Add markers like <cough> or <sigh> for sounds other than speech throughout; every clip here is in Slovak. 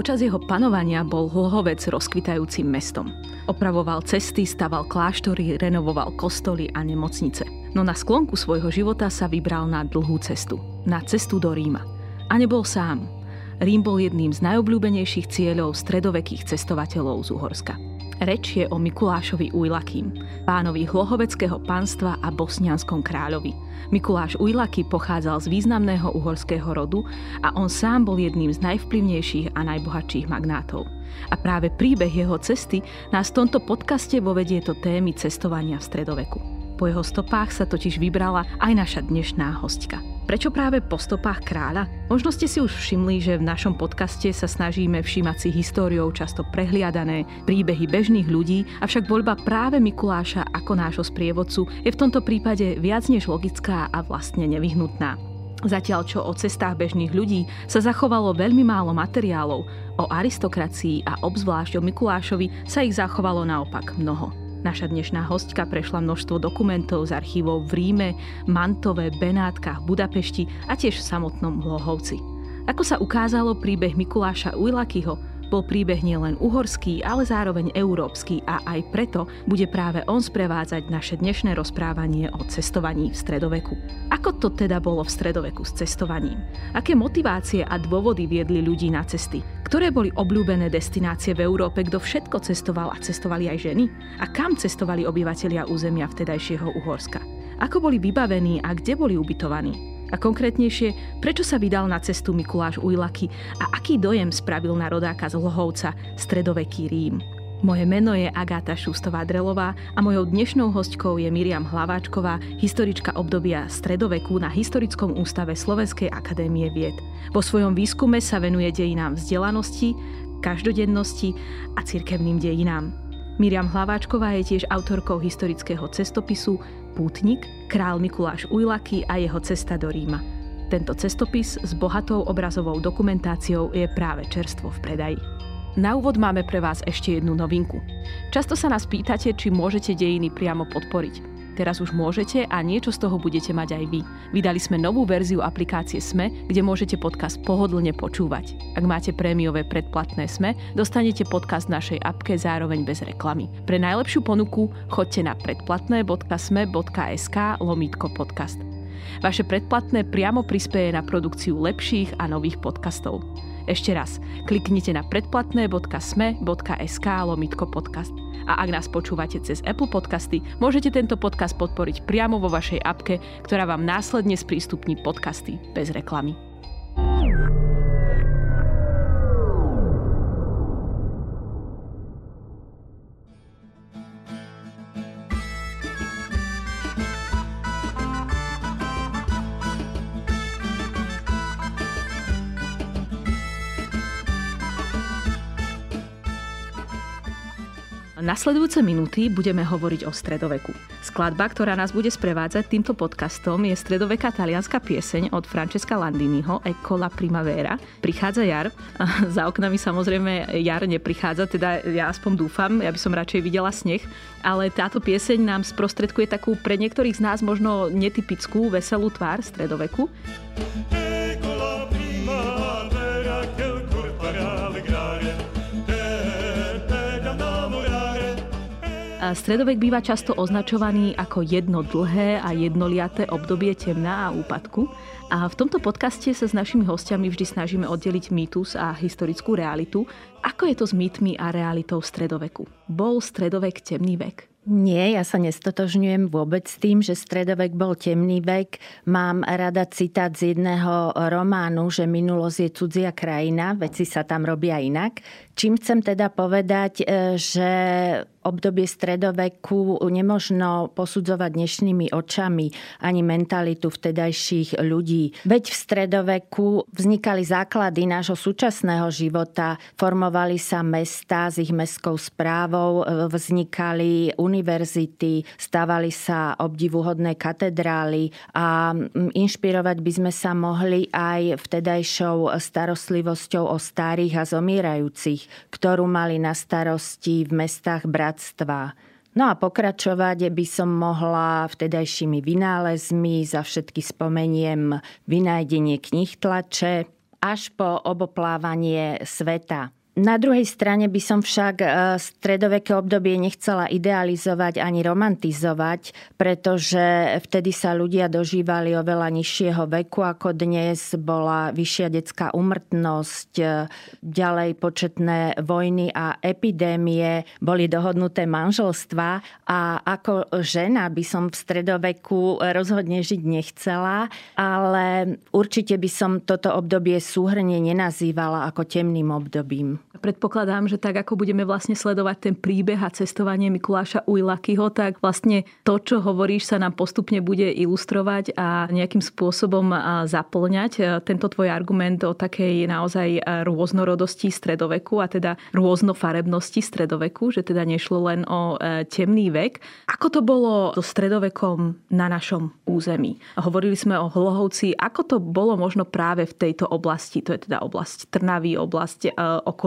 Počas jeho panovania bol Hlohovec rozkvitajúcim mestom. Opravoval cesty, staval kláštory, renovoval kostoly a nemocnice. No na sklonku svojho života sa vybral na dlhú cestu. Na cestu do Ríma. A nebol sám. Rím bol jedným z najobľúbenejších cieľov stredovekých cestovateľov z Uhorska. Reč je o Mikulášovi Ujlakým, pánovi hlohoveckého pánstva a bosnianskom kráľovi. Mikuláš Ujlaky pochádzal z významného uhorského rodu a on sám bol jedným z najvplyvnejších a najbohatších magnátov. A práve príbeh jeho cesty nás v tomto podcaste vovedie to témy cestovania v stredoveku. Po jeho stopách sa totiž vybrala aj naša dnešná hostka. Prečo práve po stopách kráľa? Možno ste si už všimli, že v našom podcaste sa snažíme všímať si históriou často prehliadané príbehy bežných ľudí, avšak voľba práve Mikuláša ako nášho sprievodcu je v tomto prípade viac než logická a vlastne nevyhnutná. Zatiaľ čo o cestách bežných ľudí sa zachovalo veľmi málo materiálov, o aristokracii a obzvlášť o Mikulášovi sa ich zachovalo naopak mnoho. Naša dnešná hostka prešla množstvo dokumentov z archívov v Ríme, Mantove, Benátkach, Budapešti a tiež v samotnom Hlohovci. Ako sa ukázalo, príbeh Mikuláša Ujlakyho bol príbeh nielen uhorský, ale zároveň európsky a aj preto bude práve on sprevádzať naše dnešné rozprávanie o cestovaní v stredoveku. Ako to teda bolo v stredoveku s cestovaním? Aké motivácie a dôvody viedli ľudí na cesty? Ktoré boli obľúbené destinácie v Európe, kto všetko cestoval a cestovali aj ženy? A kam cestovali obyvatelia územia vtedajšieho Uhorska? Ako boli vybavení a kde boli ubytovaní? A konkrétnejšie, prečo sa vydal na cestu Mikuláš Ujlaky a aký dojem spravil na rodáka z Lhovca stredoveký Rím. Moje meno je Agáta Šustová-Drelová a mojou dnešnou hostkou je Miriam Hlaváčková, historička obdobia stredoveku na Historickom ústave Slovenskej akadémie vied. Vo svojom výskume sa venuje dejinám vzdelanosti, každodennosti a cirkevným dejinám. Miriam Hlaváčková je tiež autorkou historického cestopisu Pútnik, král Mikuláš Ujlaky a jeho cesta do Ríma. Tento cestopis s bohatou obrazovou dokumentáciou je práve čerstvo v predaji. Na úvod máme pre vás ešte jednu novinku. Často sa nás pýtate, či môžete dejiny priamo podporiť. Teraz už môžete a niečo z toho budete mať aj vy. Vydali sme novú verziu aplikácie SME, kde môžete podcast pohodlne počúvať. Ak máte prémiové predplatné SME, dostanete podcast v našej apke zároveň bez reklamy. Pre najlepšiu ponuku choďte na predplatné.sme.sk lomítko podcast. Vaše predplatné priamo prispieje na produkciu lepších a nových podcastov. Ešte raz, kliknite na predplatné.sme.sk lomitko podcast. A ak nás počúvate cez Apple Podcasty, môžete tento podcast podporiť priamo vo vašej apke, ktorá vám následne sprístupní podcasty bez reklamy. Nasledujúce minúty budeme hovoriť o stredoveku. Skladba, ktorá nás bude sprevádzať týmto podcastom, je stredoveká talianská pieseň od Francesca Landiniho Ecco la primavera. Prichádza jar. Za oknami samozrejme jar neprichádza, teda ja aspoň dúfam, ja by som radšej videla sneh. Ale táto pieseň nám sprostredkuje takú pre niektorých z nás možno netypickú, veselú tvár stredoveku. Stredovek býva často označovaný ako jedno dlhé a jednoliaté obdobie temná a úpadku. A v tomto podcaste sa s našimi hostiami vždy snažíme oddeliť mýtus a historickú realitu. Ako je to s mýtmi a realitou stredoveku? Bol stredovek temný vek? Nie, ja sa nestotožňujem vôbec s tým, že stredovek bol temný vek. Mám rada citát z jedného románu, že minulosť je cudzia krajina, veci sa tam robia inak. Čím chcem teda povedať, e, že obdobie stredoveku nemožno posudzovať dnešnými očami ani mentalitu vtedajších ľudí. Veď v stredoveku vznikali základy nášho súčasného života, formovali sa mesta s ich mestskou správou, vznikali univerzity, stávali sa obdivuhodné katedrály a inšpirovať by sme sa mohli aj vtedajšou starostlivosťou o starých a zomierajúcich, ktorú mali na starosti v mestách brat bratstva. No a pokračovať by som mohla vtedajšími vynálezmi, za všetky spomeniem vynájdenie knih tlače, až po oboplávanie sveta. Na druhej strane by som však e, stredoveké obdobie nechcela idealizovať ani romantizovať, pretože vtedy sa ľudia dožívali oveľa nižšieho veku ako dnes. Bola vyššia detská umrtnosť, e, ďalej početné vojny a epidémie, boli dohodnuté manželstva a ako žena by som v stredoveku rozhodne žiť nechcela, ale určite by som toto obdobie súhrne nenazývala ako temným obdobím. Predpokladám, že tak ako budeme vlastne sledovať ten príbeh a cestovanie Mikuláša Ujlakyho, tak vlastne to, čo hovoríš, sa nám postupne bude ilustrovať a nejakým spôsobom zaplňať tento tvoj argument o takej naozaj rôznorodosti stredoveku a teda rôznofarebnosti stredoveku, že teda nešlo len o e, temný vek. Ako to bolo so stredovekom na našom území? Hovorili sme o Hlohovci. Ako to bolo možno práve v tejto oblasti? To je teda oblasť Trnavy, oblasť e,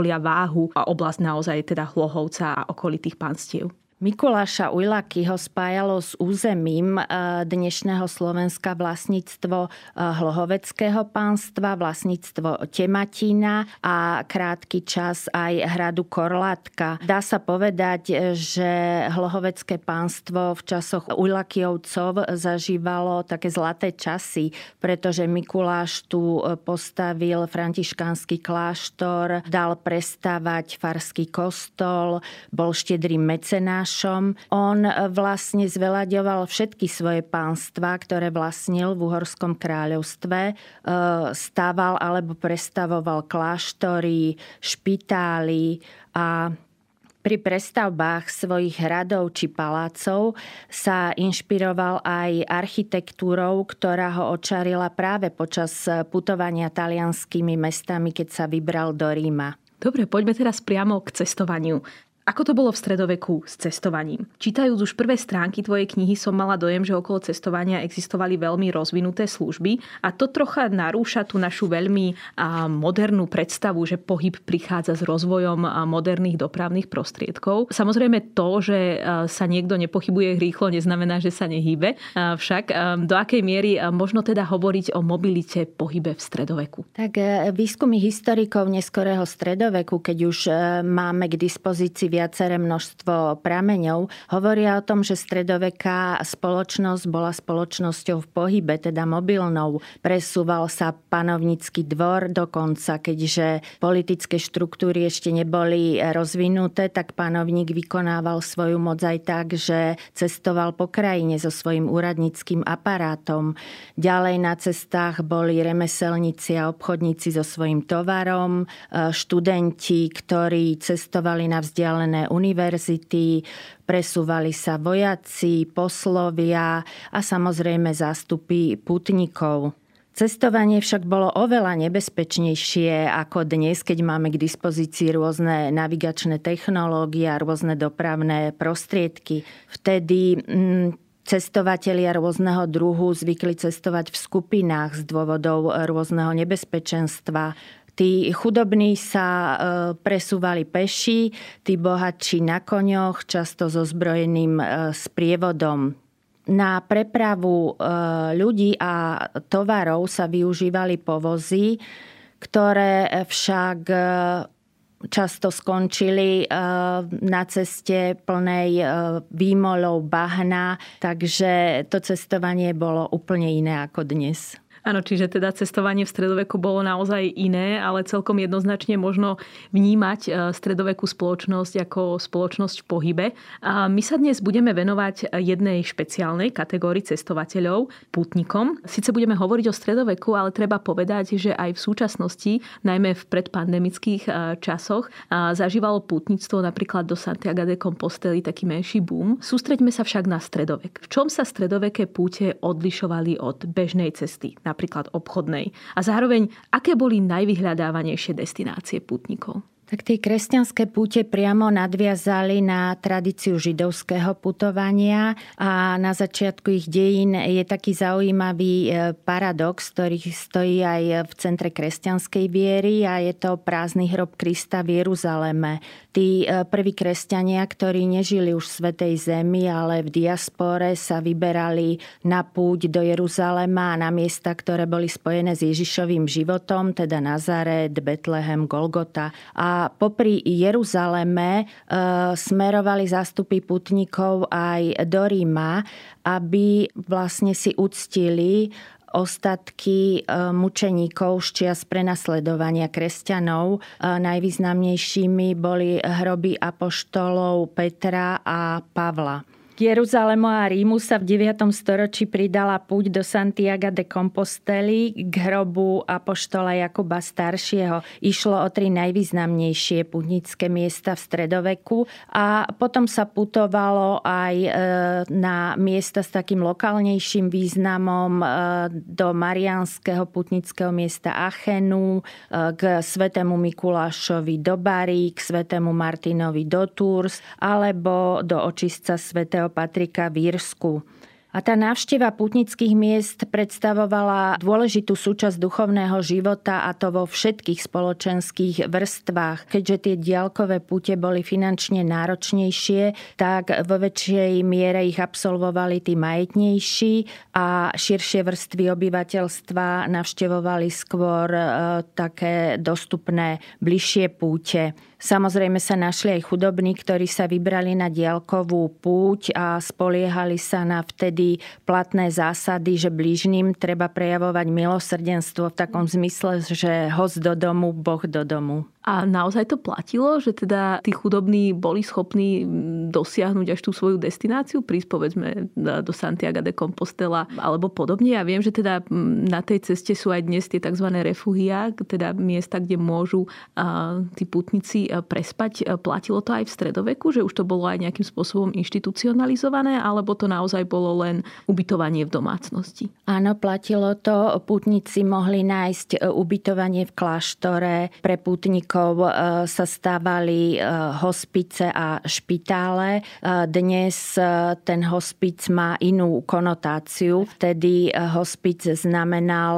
okolia váhu a oblasť naozaj teda Hlohovca a okolitých panstiev. Mikuláša Ujlaky ho spájalo s územím e, dnešného Slovenska vlastníctvo e, Hlohoveckého pánstva, vlastníctvo Tematína a krátky čas aj hradu Korlátka. Dá sa povedať, že Hlohovecké pánstvo v časoch Ujlakijovcov zažívalo také zlaté časy, pretože Mikuláš tu postavil františkánsky kláštor, dal prestávať farský kostol, bol štedrým mecenáš Tomášom. On vlastne zvelaďoval všetky svoje pánstva, ktoré vlastnil v Uhorskom kráľovstve. E, stával alebo prestavoval kláštory, špitály a pri prestavbách svojich hradov či palácov sa inšpiroval aj architektúrou, ktorá ho očarila práve počas putovania talianskými mestami, keď sa vybral do Ríma. Dobre, poďme teraz priamo k cestovaniu. Ako to bolo v stredoveku s cestovaním? Čítajúc už prvé stránky tvojej knihy som mala dojem, že okolo cestovania existovali veľmi rozvinuté služby a to trocha narúša tú našu veľmi modernú predstavu, že pohyb prichádza s rozvojom moderných dopravných prostriedkov. Samozrejme to, že sa niekto nepochybuje rýchlo, neznamená, že sa nehýbe. Však do akej miery možno teda hovoriť o mobilite pohybe v stredoveku? Tak e, výskumy historikov neskorého stredoveku, keď už e, máme k dispozícii viaceré množstvo prameňov, hovoria o tom, že stredoveká spoločnosť bola spoločnosťou v pohybe, teda mobilnou. Presúval sa panovnícky dvor dokonca, keďže politické štruktúry ešte neboli rozvinuté, tak panovník vykonával svoju moc aj tak, že cestoval po krajine so svojím úradníckým aparátom. Ďalej na cestách boli remeselníci a obchodníci so svojím tovarom, študenti, ktorí cestovali na vzdialené vzdialené univerzity, presúvali sa vojaci, poslovia a samozrejme zástupy putníkov. Cestovanie však bolo oveľa nebezpečnejšie ako dnes, keď máme k dispozícii rôzne navigačné technológie a rôzne dopravné prostriedky. Vtedy mm, cestovatelia rôzneho druhu zvykli cestovať v skupinách z dôvodov rôzneho nebezpečenstva. Tí chudobní sa e, presúvali peši, tí bohatší na koňoch, často so zbrojeným e, sprievodom. Na prepravu e, ľudí a tovarov sa využívali povozy, ktoré však často skončili na ceste plnej výmolov bahna, takže to cestovanie bolo úplne iné ako dnes. Áno, čiže teda cestovanie v stredoveku bolo naozaj iné, ale celkom jednoznačne možno vnímať e, stredovekú spoločnosť ako spoločnosť v pohybe. A my sa dnes budeme venovať jednej špeciálnej kategórii cestovateľov, putnikom. Sice budeme hovoriť o stredoveku, ale treba povedať, že aj v súčasnosti, najmä v predpandemických e, časoch, zažívalo putníctvo napríklad do Santiago de Composteli taký menší boom. Sústreďme sa však na stredovek. V čom sa stredoveké púte odlišovali od bežnej cesty? Napríklad obchodnej. A zároveň, aké boli najvyhľadávanejšie destinácie putníkov? Tak tie kresťanské púte priamo nadviazali na tradíciu židovského putovania a na začiatku ich dejín je taký zaujímavý e, paradox, ktorý stojí aj v centre kresťanskej viery a je to prázdny hrob Krista v Jeruzaleme. Tí e, prví kresťania, ktorí nežili už v Svetej Zemi, ale v diaspore sa vyberali na púť do Jeruzalema a na miesta, ktoré boli spojené s Ježišovým životom, teda Nazaret, Betlehem, Golgota. A popri Jeruzaleme e, smerovali zástupy putníkov aj do Ríma, aby vlastne si uctili ostatky e, mučeníkov z čias prenasledovania kresťanov. E, najvýznamnejšími boli hroby apoštolov Petra a Pavla. Jeruzalemu a Rímu sa v 9. storočí pridala púť do Santiago de Composteli k hrobu apoštola Jakuba staršieho. Išlo o tri najvýznamnejšie pútnické miesta v stredoveku a potom sa putovalo aj e, na miesta s takým lokálnejším významom e, do marianského putnického miesta Achenu, e, k svetému Mikulášovi do Bary, k svetému Martinovi do Tours alebo do očistca svätého Patrika v Írsku. A tá návšteva putnických miest predstavovala dôležitú súčasť duchovného života a to vo všetkých spoločenských vrstvách. Keďže tie diálkové pute boli finančne náročnejšie, tak vo väčšej miere ich absolvovali tí majetnejší a širšie vrstvy obyvateľstva navštevovali skôr e, také dostupné bližšie púte. Samozrejme sa našli aj chudobní, ktorí sa vybrali na diálkovú púť a spoliehali sa na vtedy platné zásady, že blížnym treba prejavovať milosrdenstvo v takom zmysle, že host do domu, Boh do domu. A naozaj to platilo, že teda tí chudobní boli schopní dosiahnuť až tú svoju destináciu, prísť povedzme do Santiago de Compostela alebo podobne. Ja viem, že teda na tej ceste sú aj dnes tie tzv. refugia, teda miesta, kde môžu tí putníci prespať. Platilo to aj v stredoveku, že už to bolo aj nejakým spôsobom inštitucionalizované, alebo to naozaj bolo len ubytovanie v domácnosti? Áno, platilo to. Putníci mohli nájsť e, ubytovanie v kláštore pre putníkov rokov e, sa stávali e, hospice a špitále. E, dnes ten hospic má inú konotáciu. Vtedy hospic znamenal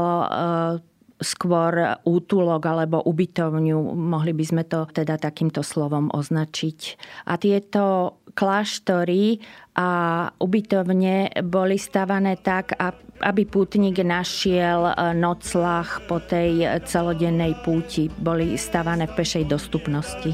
skôr útulok alebo ubytovňu, mohli by sme to teda takýmto slovom označiť. A tieto kláštory a ubytovne boli stavané tak, aby pútnik našiel e, noclach po tej celodennej púti. Boli stavané v pešej dostupnosti.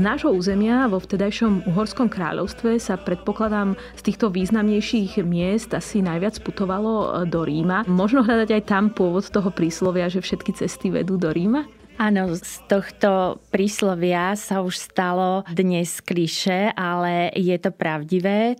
Z nášho územia vo vtedajšom Uhorskom kráľovstve sa predpokladám z týchto významnejších miest asi najviac putovalo e, do Ríma. Možno hľadať aj tam pôvod toho príslovia, že všetky cesty vedú do Ríma? Áno, z tohto príslovia sa už stalo dnes kliše, ale je to pravdivé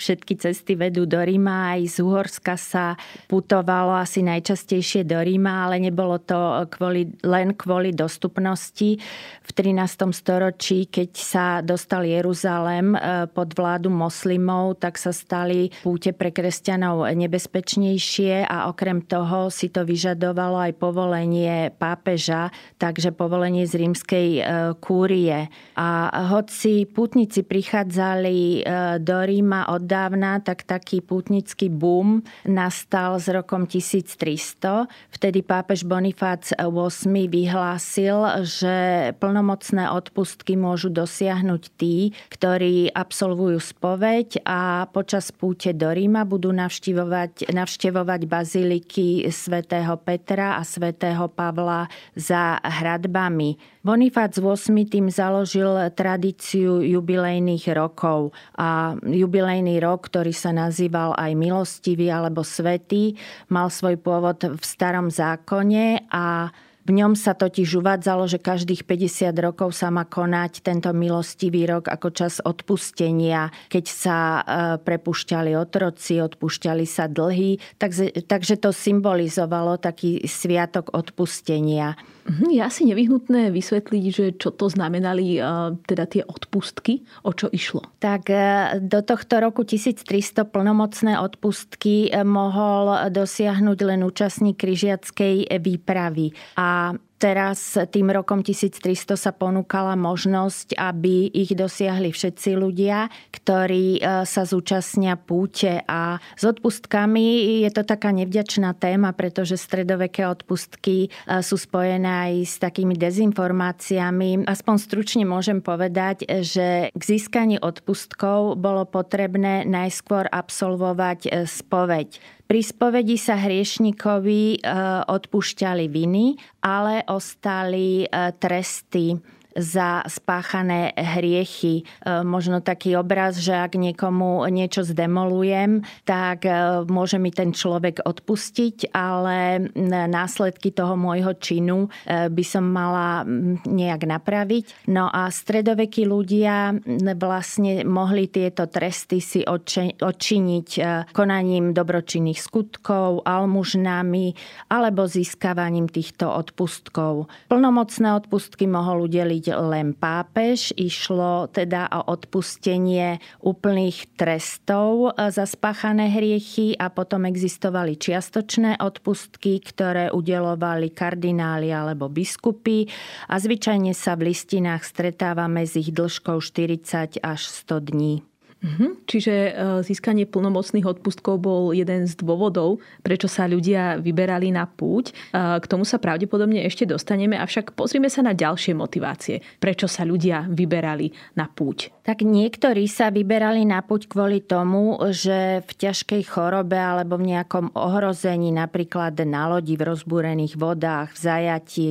všetky cesty vedú do Ríma. Aj z Uhorska sa putovalo asi najčastejšie do Ríma, ale nebolo to kvôli, len kvôli dostupnosti. V 13. storočí, keď sa dostal Jeruzalem e, pod vládu moslimov, tak sa stali púte pre kresťanov nebezpečnejšie a okrem toho si to vyžadovalo aj povolenie pápeža, takže povolenie z rímskej e, kúrie. A hoci putníci prichádzali e, do Ríma od dávna, tak taký pútnický boom nastal s rokom 1300. Vtedy pápež Bonifác VIII vyhlásil, že plnomocné odpustky môžu dosiahnuť tí, ktorí absolvujú spoveď a počas púte do Ríma budú navštevovať, navštevovať baziliky svätého Petra a svätého Pavla za hradbami. Bonifác VIII tým založil tradíciu jubilejných rokov a jubilejný rok, ktorý sa nazýval aj milostivý alebo svetý, mal svoj pôvod v starom zákone a v ňom sa totiž uvádzalo, že každých 50 rokov sa má konať tento milostivý rok ako čas odpustenia, keď sa e, prepušťali otroci, odpúšťali sa dlhy, takže, takže to symbolizovalo taký sviatok odpustenia. Mhm, je asi nevyhnutné vysvetliť, že čo to znamenali e, teda tie odpustky, o čo išlo. Tak e, do tohto roku 1300 plnomocné odpustky mohol dosiahnuť len účastník križiackej výpravy. A Teraz tým rokom 1300 sa ponúkala možnosť, aby ich dosiahli všetci ľudia, ktorí e, sa zúčastnia púte. A s odpustkami je to taká nevďačná téma, pretože stredoveké odpustky e, sú spojené aj s takými dezinformáciami. Aspoň stručne môžem povedať, že k získaniu odpustkov bolo potrebné najskôr absolvovať e, spoveď. Pri spovedi sa hriešnikovi odpúšťali viny, ale ostali tresty za spáchané hriechy. E, možno taký obraz, že ak niekomu niečo zdemolujem, tak e, môže mi ten človek odpustiť, ale následky toho môjho činu e, by som mala nejak napraviť. No a stredovekí ľudia vlastne mohli tieto tresty si odčiniť konaním dobročinných skutkov, almužnami alebo získavaním týchto odpustkov. Plnomocné odpustky mohol udeliť urobiť len pápež. Išlo teda o odpustenie úplných trestov za spáchané hriechy a potom existovali čiastočné odpustky, ktoré udelovali kardináli alebo biskupy a zvyčajne sa v listinách stretávame s ich dĺžkou 40 až 100 dní. Mhm. Čiže e, získanie plnomocných odpustkov bol jeden z dôvodov, prečo sa ľudia vyberali na púť. E, k tomu sa pravdepodobne ešte dostaneme, avšak pozrime sa na ďalšie motivácie, prečo sa ľudia vyberali na púť. Tak niektorí sa vyberali na púť kvôli tomu, že v ťažkej chorobe alebo v nejakom ohrození, napríklad na lodi v rozbúrených vodách, v zajatí,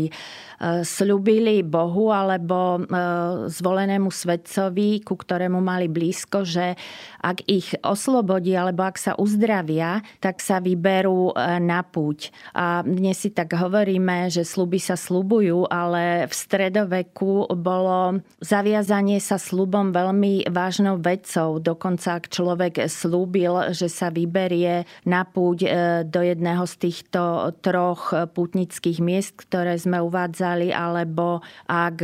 slúbili Bohu alebo e, zvolenému svetcovi, ku ktorému mali blízko, že ak ich oslobodí alebo ak sa uzdravia, tak sa vyberú e, na púť. A dnes si tak hovoríme, že sluby sa slubujú, ale v stredoveku bolo zaviazanie sa slubom veľmi vážnou vecou. Dokonca ak človek slúbil, že sa vyberie na púť e, do jedného z týchto troch pútnických miest, ktoré sme uvádzali, alebo ak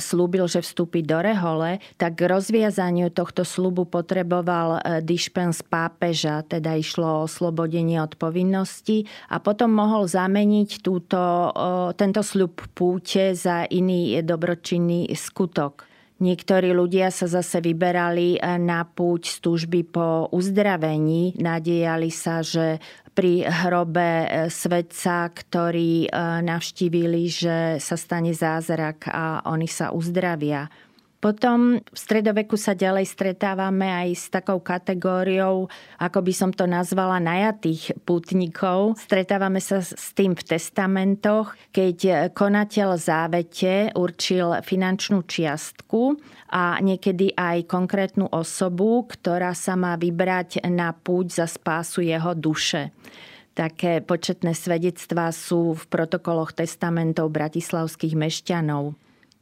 slúbil, že vstúpi do rehole, tak k rozviazaniu tohto slubu potreboval e, dišpens pápeža, teda išlo o oslobodenie od povinnosti a potom mohol zameniť túto, tento sľub púte za iný dobročinný skutok. Niektorí ľudia sa zase vyberali e, na púť z túžby po uzdravení. Nadejali sa, že pri hrobe e, svedca, ktorí e, navštívili, že sa stane zázrak a oni sa uzdravia. Potom v stredoveku sa ďalej stretávame aj s takou kategóriou, ako by som to nazvala, najatých putníkov. Stretávame sa s tým v testamentoch, keď konateľ závete určil finančnú čiastku a niekedy aj konkrétnu osobu, ktorá sa má vybrať na púť za spásu jeho duše. Také početné svedectvá sú v protokoloch testamentov bratislavských mešťanov.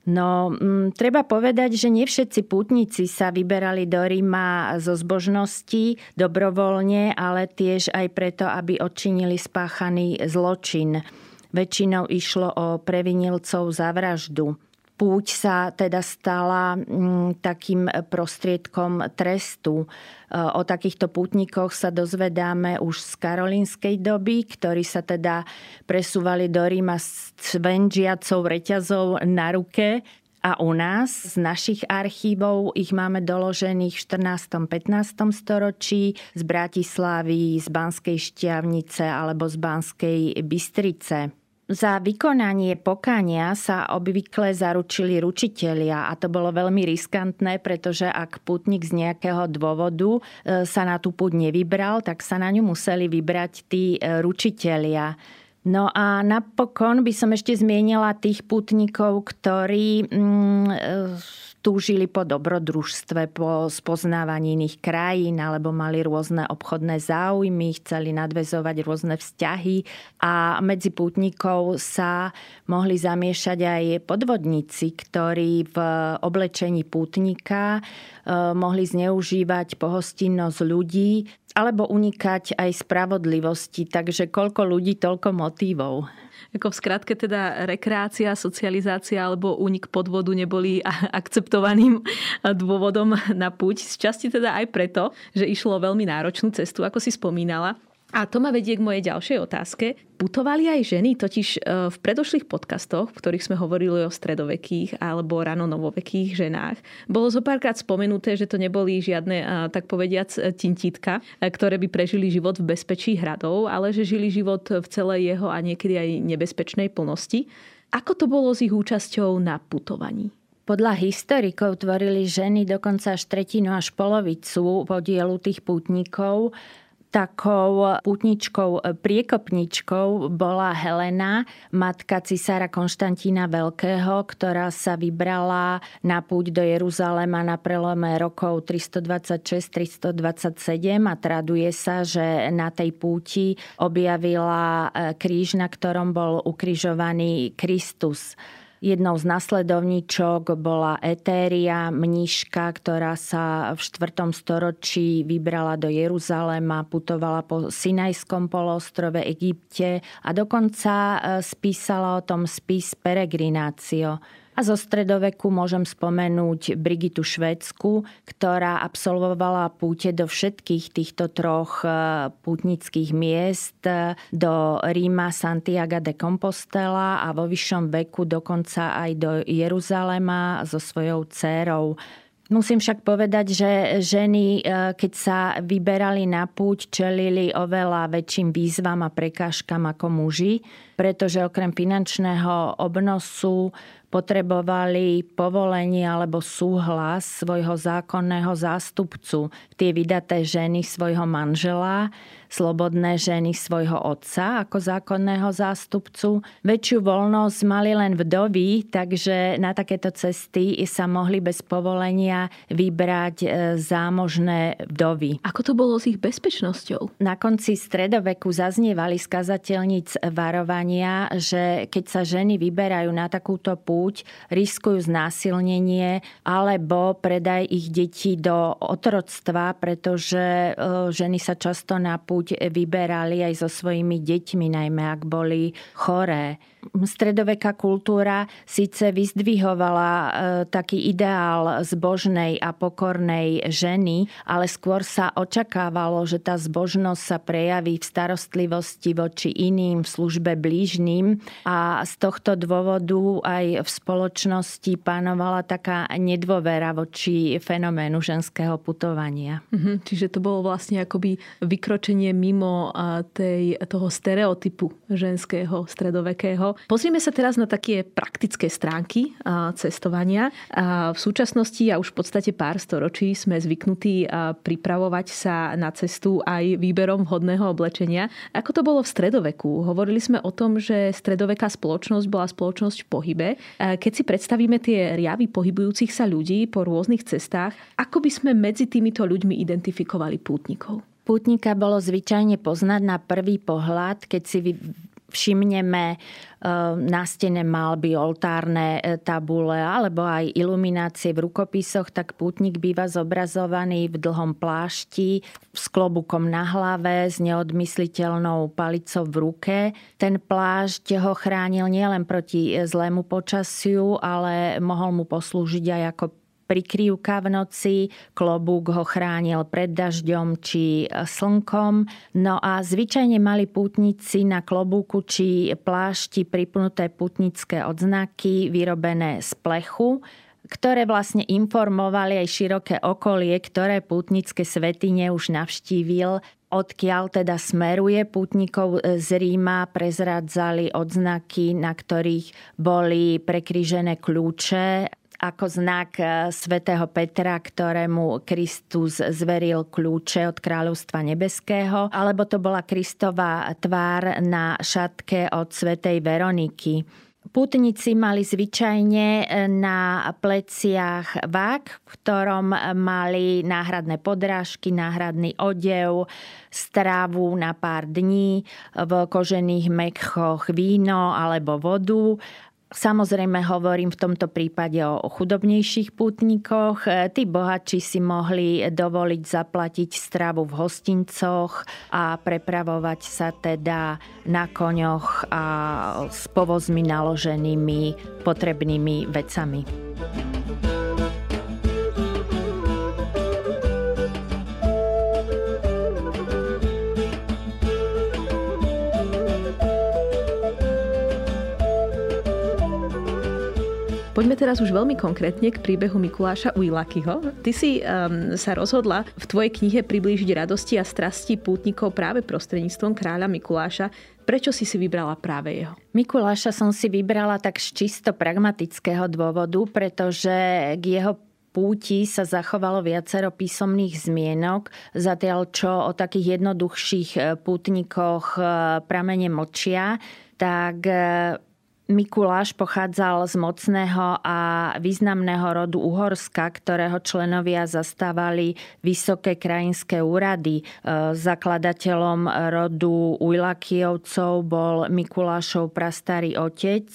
No, m, mm, treba povedať, že nie všetci pútnici sa vyberali do Ríma zo zbožnosti dobrovoľne, ale tiež aj preto, aby odčinili spáchaný zločin. Väčšinou išlo o previnilcov za vraždu púť sa teda stala mm, takým prostriedkom trestu. E, o takýchto pútnikoch sa dozvedáme už z karolínskej doby, ktorí sa teda presúvali do Ríma s cvenžiacou reťazou na ruke a u nás z našich archívov ich máme doložených v 14. 15. storočí z Bratislavy, z Banskej šťavnice alebo z Banskej Bystrice. Za vykonanie pokania sa obvykle zaručili ručitelia a to bolo veľmi riskantné, pretože ak putník z nejakého dôvodu e, sa na tú púť nevybral, tak sa na ňu museli vybrať tí e, ručitelia. No a napokon by som ešte zmienila tých putníkov, ktorí mm, e, túžili po dobrodružstve, po spoznávaní iných krajín alebo mali rôzne obchodné záujmy, chceli nadvezovať rôzne vzťahy a medzi pútnikov sa mohli zamiešať aj podvodníci, ktorí v oblečení pútnika e, mohli zneužívať pohostinnosť ľudí alebo unikať aj spravodlivosti. Takže koľko ľudí, toľko motívov. Ako v skratke teda rekreácia, socializácia alebo únik podvodu neboli <laughs> akceptovaným dôvodom na púť. Z časti teda aj preto, že išlo veľmi náročnú cestu, ako si spomínala. A to ma vedie k mojej ďalšej otázke. Putovali aj ženy, totiž e, v predošlých podcastoch, v ktorých sme hovorili o stredovekých alebo rano novovekých ženách, bolo zo párkrát spomenuté, že to neboli žiadne, e, tak povediac, e, tintítka, ktoré by prežili život v bezpečí hradov, ale že žili život v celej jeho a niekedy aj nebezpečnej plnosti. Ako to bolo s ich účasťou na putovaní? Podľa historikov tvorili ženy dokonca až tretinu až polovicu podielu tých pútnikov takou putničkou, priekopničkou bola Helena, matka cisára Konštantína Veľkého, ktorá sa vybrala na púť do Jeruzalema na prelome rokov 326-327 a traduje sa, že na tej púti objavila e, kríž, na ktorom bol ukrižovaný Kristus. Jednou z nasledovníčok bola Etéria, mníška, ktorá sa v 4. storočí vybrala do Jeruzalema, putovala po Sinajskom polostrove Egypte a dokonca e, spísala o tom spis Peregrinácio. A zo stredoveku môžem spomenúť Brigitu Švedsku, ktorá absolvovala púte do všetkých týchto troch e, pútnických miest, e, do Ríma, Santiago de Compostela a vo vyššom veku dokonca aj do Jeruzalema so svojou dcérou. Musím však povedať, že ženy, e, keď sa vyberali na púť, čelili oveľa väčším výzvam a prekážkam ako muži, pretože okrem finančného obnosu potrebovali povolenie alebo súhlas svojho zákonného zástupcu, tie vydaté ženy svojho manžela, slobodné ženy svojho otca ako zákonného zástupcu. Väčšiu voľnosť mali len vdovy, takže na takéto cesty sa mohli bez povolenia vybrať e, zámožné vdovy. Ako to bolo s ich bezpečnosťou? Na konci stredoveku zaznievali skazateľníc varovania, že keď sa ženy vyberajú na takúto púť, riskujú znásilnenie alebo predaj ich detí do otroctva, pretože e, ženy sa často na púť buď vyberali aj so svojimi deťmi, najmä ak boli choré stredoveká kultúra síce vyzdvihovala e, taký ideál zbožnej a pokornej ženy, ale skôr sa očakávalo, že tá zbožnosť sa prejaví v starostlivosti voči iným, v službe blížnym a z tohto dôvodu aj v spoločnosti panovala taká nedôvera voči fenoménu ženského putovania. Mhm, čiže to bolo vlastne akoby vykročenie mimo tej, toho stereotypu ženského stredovekého Pozrieme sa teraz na také praktické stránky cestovania. V súčasnosti a už v podstate pár storočí sme zvyknutí pripravovať sa na cestu aj výberom vhodného oblečenia. Ako to bolo v stredoveku? Hovorili sme o tom, že stredoveká spoločnosť bola spoločnosť v pohybe. Keď si predstavíme tie riavy pohybujúcich sa ľudí po rôznych cestách, ako by sme medzi týmito ľuďmi identifikovali pútnikov? Pútnika bolo zvyčajne poznať na prvý pohľad, keď si všimneme e, na stene malby, oltárne e, tabule alebo aj iluminácie v rukopisoch, tak pútnik býva zobrazovaný v dlhom plášti s klobukom na hlave, s neodmysliteľnou palicou v ruke. Ten plášť ho chránil nielen proti zlému počasiu, ale mohol mu poslúžiť aj ako prikryvka v noci, klobúk ho chránil pred dažďom či slnkom. No a zvyčajne mali pútnici na klobúku či plášti pripnuté putnické odznaky vyrobené z plechu, ktoré vlastne informovali aj široké okolie, ktoré pútnické svetine už navštívil odkiaľ teda smeruje pútnikov z Ríma, prezradzali odznaky, na ktorých boli prekrížené kľúče ako znak e, svätého Petra, ktorému Kristus zveril kľúče od kráľovstva nebeského, alebo to bola Kristová tvár na šatke od svätej Veroniky. Pútnici mali zvyčajne na pleciach vák, v ktorom mali náhradné podrážky, náhradný odev, strávu na pár dní, v kožených mekchoch víno alebo vodu Samozrejme hovorím v tomto prípade o chudobnejších pútnikoch. Tí bohatší si mohli dovoliť zaplatiť stravu v hostincoch a prepravovať sa teda na koňoch a s povozmi naloženými potrebnými vecami. Poďme teraz už veľmi konkrétne k príbehu Mikuláša Ujlakyho. Ty si um, sa rozhodla v tvojej knihe priblížiť radosti a strasti pútnikov práve prostredníctvom kráľa Mikuláša. Prečo si si vybrala práve jeho? Mikuláša som si vybrala tak z čisto pragmatického dôvodu, pretože k jeho púti sa zachovalo viacero písomných zmienok, zatiaľ čo o takých jednoduchších eh, pútnikoch eh, pramene močia, tak eh, Mikuláš pochádzal z mocného a významného rodu Uhorska, ktorého členovia zastávali vysoké krajinské úrady. E, zakladateľom rodu Ujlakijovcov bol Mikulášov prastarý otec,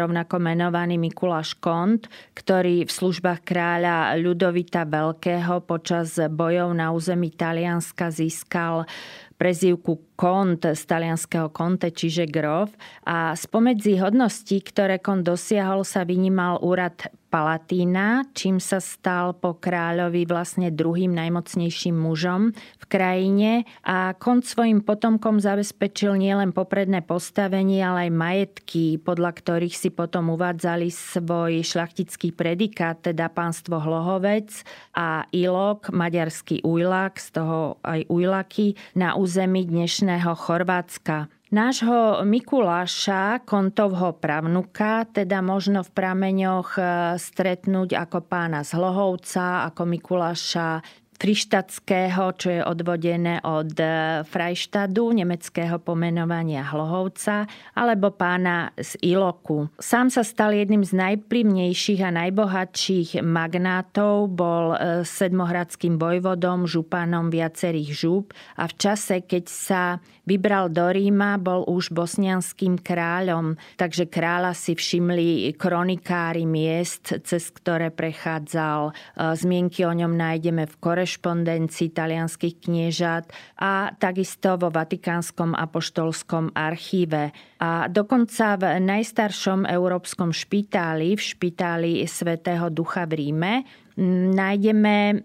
rovnako menovaný Mikuláš Kont, ktorý v službách kráľa Ľudovita Veľkého počas bojov na území Talianska získal prezývku kont z talianského konte, čiže grof. A spomedzi hodností, ktoré kont dosiahol, sa vynímal úrad Palatína, čím sa stal po kráľovi vlastne druhým najmocnejším mužom v krajine a kont svojim potomkom zabezpečil nielen popredné postavenie, ale aj majetky, podľa ktorých si potom uvádzali svoj šlachtický predikát, teda pánstvo Hlohovec a Ilok, maďarský ujlak, z toho aj ujlaky, na území dnešného Chorvátska. Nášho Mikuláša, kontovho pravnuka, teda možno v prameňoch e, stretnúť ako pána z Hlohovca, ako Mikuláša Frištatského, čo je odvodené od e, Freištadu, nemeckého pomenovania Hlohovca, alebo pána z Iloku. Sám sa stal jedným z najprímnejších a najbohatších magnátov, bol e, sedmohradským vojvodom, županom viacerých žúb a v čase, keď sa vybral do Ríma, bol už bosnianským kráľom, takže kráľa si všimli kronikári miest, cez ktoré prechádzal. E, zmienky o ňom nájdeme v Koreš korešpondencii talianských kniežat a takisto vo Vatikánskom apoštolskom archíve. A dokonca v najstaršom európskom špitáli, v špitáli svätého Ducha v Ríme, nájdeme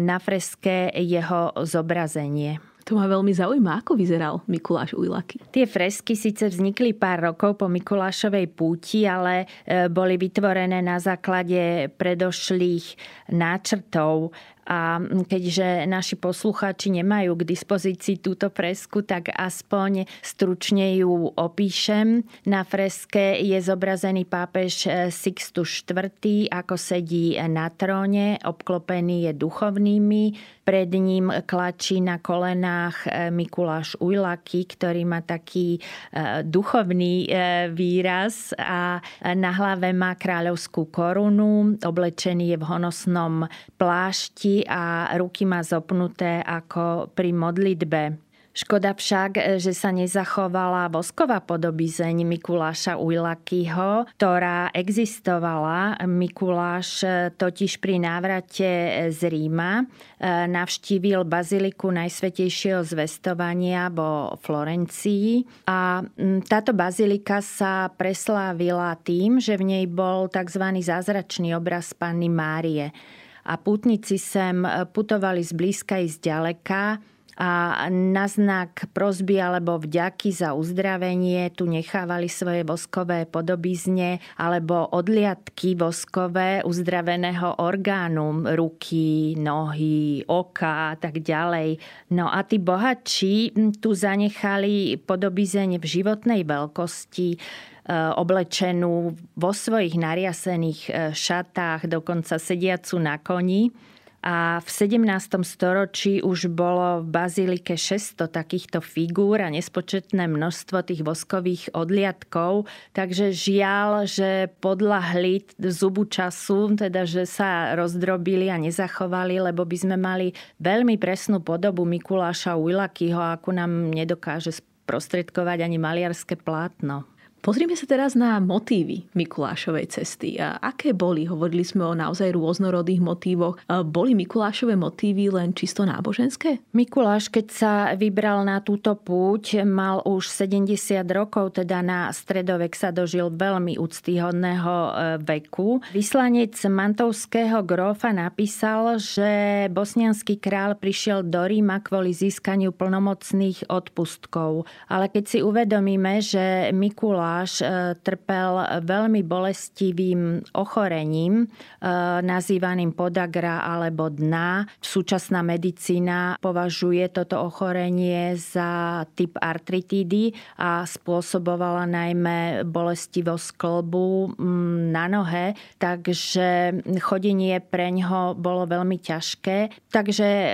na freske jeho zobrazenie. To ma veľmi zaujíma, ako vyzeral Mikuláš Ujlaky. Tie fresky síce vznikli pár rokov po Mikulášovej púti, ale e, boli vytvorené na základe predošlých náčrtov a keďže naši poslucháči nemajú k dispozícii túto fresku, tak aspoň stručne ju opíšem. Na freske je zobrazený pápež Sixtus IV, ako sedí na tróne, obklopený je duchovnými. Pred ním klačí na kolenách Mikuláš Ujlaky, ktorý má taký e, duchovný e, výraz a na hlave má kráľovskú korunu, oblečený je v honosnom plášti a ruky má zopnuté ako pri modlitbe. Škoda však, že sa nezachovala vosková podobizeň Mikuláša Ujlakyho, ktorá existovala. Mikuláš totiž pri návrate z Ríma e, navštívil baziliku Najsvetejšieho zvestovania vo Florencii a táto bazilika sa preslávila tým, že v nej bol tzv. zázračný obraz Panny Márie a putníci sem putovali zblízka i zďaleka a na znak prosby alebo vďaky za uzdravenie tu nechávali svoje voskové podobizne alebo odliadky voskové uzdraveného orgánu, ruky, nohy, oka a tak ďalej. No a tí bohatší tu zanechali podobizeň v životnej veľkosti, E, oblečenú vo svojich nariasených e, šatách, dokonca sediacu na koni a v 17. storočí už bolo v bazilike 600 takýchto figúr a nespočetné množstvo tých voskových odliadkov, takže žiaľ, že podľahli zubu času, teda že sa rozdrobili a nezachovali, lebo by sme mali veľmi presnú podobu Mikuláša Ujlakyho, ako nám nedokáže sprostredkovať ani maliarské plátno. Pozrime sa teraz na motívy Mikulášovej cesty. Aké boli? Hovorili sme o naozaj rôznorodých motívoch. Boli Mikulášové motívy len čisto náboženské? Mikuláš, keď sa vybral na túto púť, mal už 70 rokov, teda na stredovek sa dožil veľmi úctyhodného e, veku. Vyslanec mantovského grófa napísal, že bosnianský král prišiel do Ríma kvôli získaniu plnomocných odpustkov. Ale keď si uvedomíme, že Mikuláš Mikuláš e, trpel veľmi bolestivým ochorením, e, nazývaným podagra alebo dna. Súčasná medicína považuje toto ochorenie za typ artritídy a spôsobovala najmä bolestivosť klbu na nohe, takže chodenie pre ňo bolo veľmi ťažké. Takže e,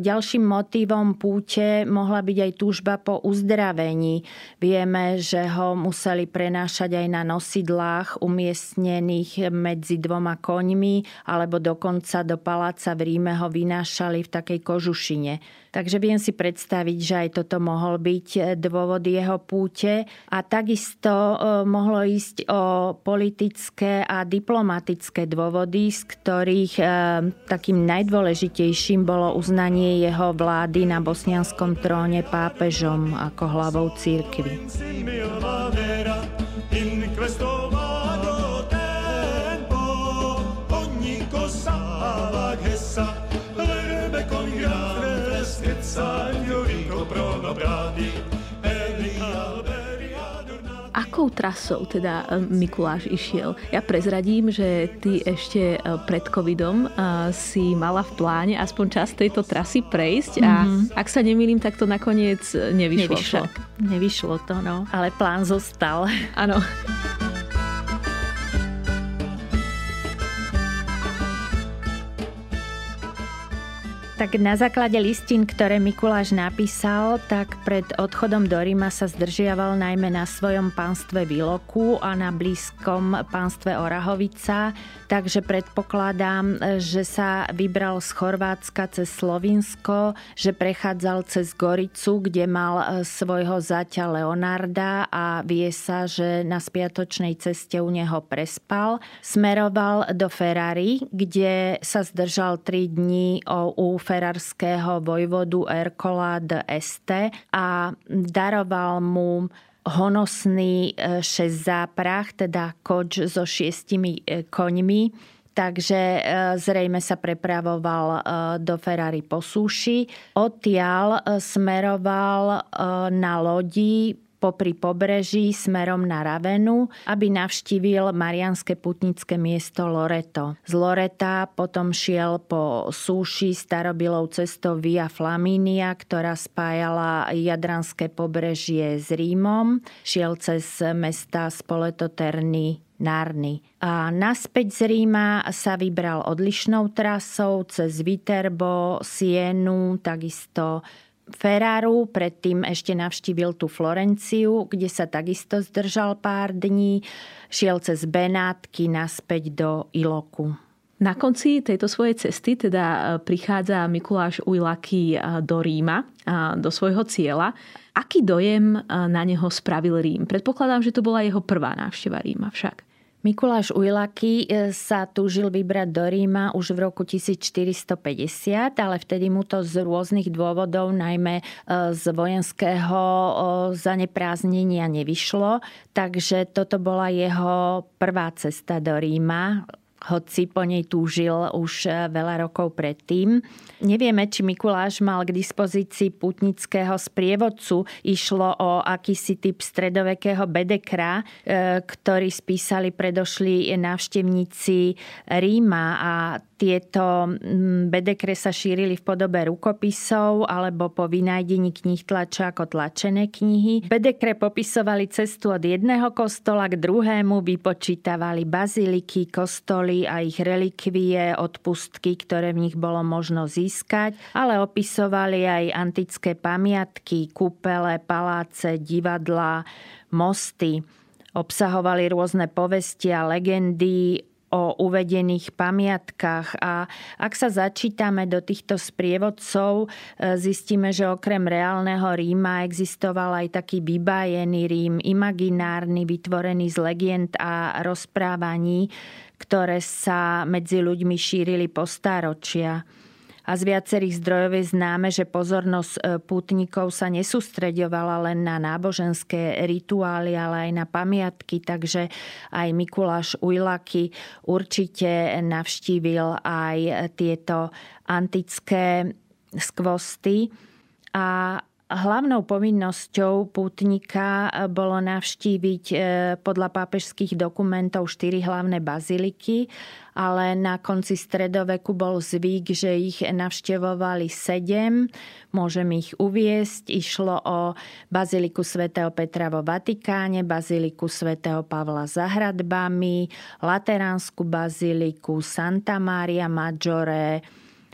ďalším motivom púte mohla byť aj túžba po uzdravení. Vieme, že ho museli museli prenášať aj na nosidlách umiestnených medzi dvoma koňmi, alebo dokonca do paláca v Ríme ho vynášali v takej kožušine. Takže viem si predstaviť, že aj toto mohol byť dôvod jeho púte. A takisto e, mohlo ísť o politické a diplomatické dôvody, z ktorých e, takým najdôležitejším bolo uznanie jeho vlády na bosnianskom tróne pápežom ako hlavou církvy. vera in questo vago tempo ogni cosa che sa verrebbe con grande freschezza il fiorico prono Akou trasou teda e, Mikuláš išiel? Ja prezradím, že ty ešte e, pred covidom e, si mala v pláne aspoň čas tejto trasy prejsť a mm-hmm. ak sa nemýlim, tak to nakoniec nevyšlo. Nevyšlo, nevyšlo to, no. Ale plán zostal. Áno. <laughs> Tak na základe listín, ktoré Mikuláš napísal, tak pred odchodom do Ríma sa zdržiaval najmä na svojom pánstve Viloku a na blízkom pánstve Orahovica, takže predpokladám, že sa vybral z Chorvátska cez Slovinsko, že prechádzal cez Goricu, kde mal e, svojho zaťa Leonarda a vie sa, že na spiatočnej ceste u neho prespal. Smeroval do Ferrari, kde sa zdržal 3 dní u ferarského vojvodu Erkola de Este a daroval mu honosný e, šesťzáprach, teda koč so šiestimi e, koňmi, takže e, zrejme sa prepravoval do Ferrari po súši. Odtiaľ smeroval na lodi popri pobreží smerom na Ravenu, aby navštívil marianské putnické miesto Loreto. Z Loreta potom šiel po súši starobilou cestou Via Flaminia, ktorá spájala Jadranské pobrežie s Rímom. Šiel cez mesta Spoleto Terny Nárny. A naspäť z Ríma sa vybral odlišnou trasou cez Viterbo, Sienu, takisto Ferraru, predtým ešte navštívil tú Florenciu, kde sa takisto zdržal pár dní, šiel cez Benátky naspäť do Iloku. Na konci tejto svojej cesty teda e, prichádza Mikuláš Ujlaky e, do Ríma, e, do svojho cieľa. Aký dojem na neho spravil Rím? Predpokladám, že to bola jeho prvá návšteva Ríma však. Mikuláš Ujlaky e, sa túžil vybrať do Ríma už v roku 1450, ale vtedy mu to z rôznych dôvodov, najmä e, z vojenského zanepráznenia nevyšlo. Takže toto bola jeho prvá cesta do Ríma hoci po nej túžil už e, veľa rokov predtým. Nevieme, či Mikuláš mal k dispozícii putnického sprievodcu. Išlo o akýsi typ stredovekého bedekra, e, ktorý spísali predošli návštevníci Ríma a tieto bedekre sa šírili v podobe rukopisov alebo po vynájdení knih tlača ako tlačené knihy. Bedekre popisovali cestu od jedného kostola k druhému, vypočítavali baziliky, kostoly a ich relikvie, odpustky, ktoré v nich bolo možno získať, ale opisovali aj antické pamiatky, kúpele, paláce, divadlá, mosty. Obsahovali rôzne povesti a legendy o uvedených pamiatkách. A ak sa začítame do týchto sprievodcov, e, zistíme, že okrem reálneho Ríma existoval aj taký vybájený Rím, imaginárny, vytvorený z legend a rozprávaní, ktoré sa medzi ľuďmi šírili po stáročia a z viacerých zdrojov je známe, že pozornosť e, pútnikov sa nesústreďovala len na náboženské rituály, ale aj na pamiatky, takže aj Mikuláš Ujlaky určite navštívil aj tieto antické skvosty. A Hlavnou povinnosťou pútnika bolo navštíviť e, podľa pápežských dokumentov štyri hlavné baziliky, ale na konci stredoveku bol zvyk, že ich navštevovali sedem. Môžem ich uviesť. Išlo o baziliku svätého Petra vo Vatikáne, baziliku svätého Pavla za hradbami, Lateránsku baziliku, Santa Maria Maggiore,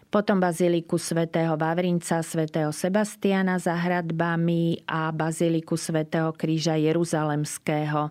potom baziliku svätého Vavrinca, svätého Sebastiana za hradbami a baziliku svätého Kríža Jeruzalemského.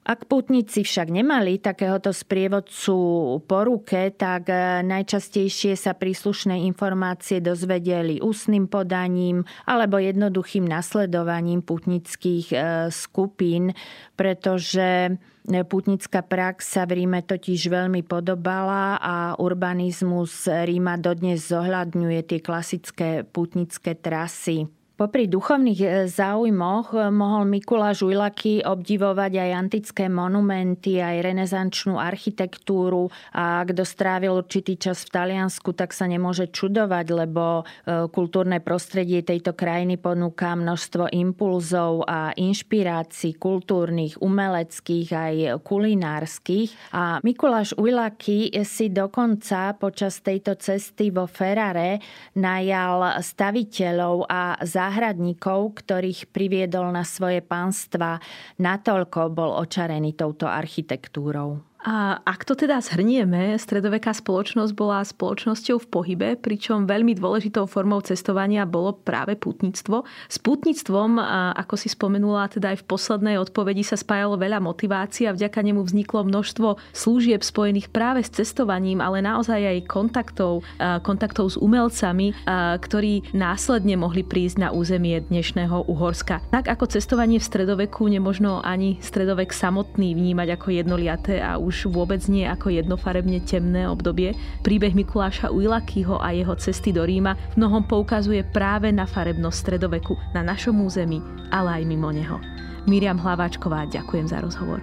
Ak putníci však nemali takéhoto sprievodcu po ruke, tak e, najčastejšie sa príslušné informácie dozvedeli ústnym podaním alebo jednoduchým nasledovaním putnických e, skupín, pretože Putnická prax sa v Ríme totiž veľmi podobala a urbanizmus Ríma dodnes zohľadňuje tie klasické putnické trasy. Popri duchovných e, záujmoch e, mohol Mikuláš Ujlaky obdivovať aj antické monumenty, aj renesančnú architektúru a kto strávil určitý čas v Taliansku, tak sa nemôže čudovať, lebo e, kultúrne prostredie tejto krajiny ponúka množstvo impulzov a inšpirácií kultúrnych, umeleckých aj kulinárskych. A Mikuláš Ujlaky si dokonca počas tejto cesty vo Ferrare najal staviteľov a záhradníkov záhradníkov, ktorých priviedol na svoje pánstva, natoľko bol očarený touto architektúrou. A ak to teda zhrnieme, stredoveká spoločnosť bola spoločnosťou v pohybe, pričom veľmi dôležitou formou cestovania bolo práve putníctvo. S putníctvom, ako si spomenula, teda aj v poslednej odpovedi sa spájalo veľa motivácií a vďaka nemu vzniklo množstvo služieb spojených práve s cestovaním, ale naozaj aj kontaktov, kontaktov s umelcami, ktorí následne mohli prísť na územie dnešného Uhorska. Tak ako cestovanie v stredoveku nemožno ani stredovek samotný vnímať ako jednoliaté a už vôbec nie ako jednofarebne temné obdobie. Príbeh Mikuláša Ujlakyho a jeho cesty do Ríma v mnohom poukazuje práve na farebnosť stredoveku na našom území, ale aj mimo neho. Miriam Hlaváčková, ďakujem za rozhovor.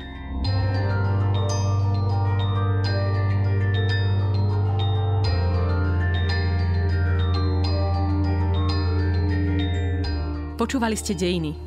Počúvali ste Dejiny,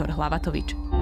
Hlavatovič.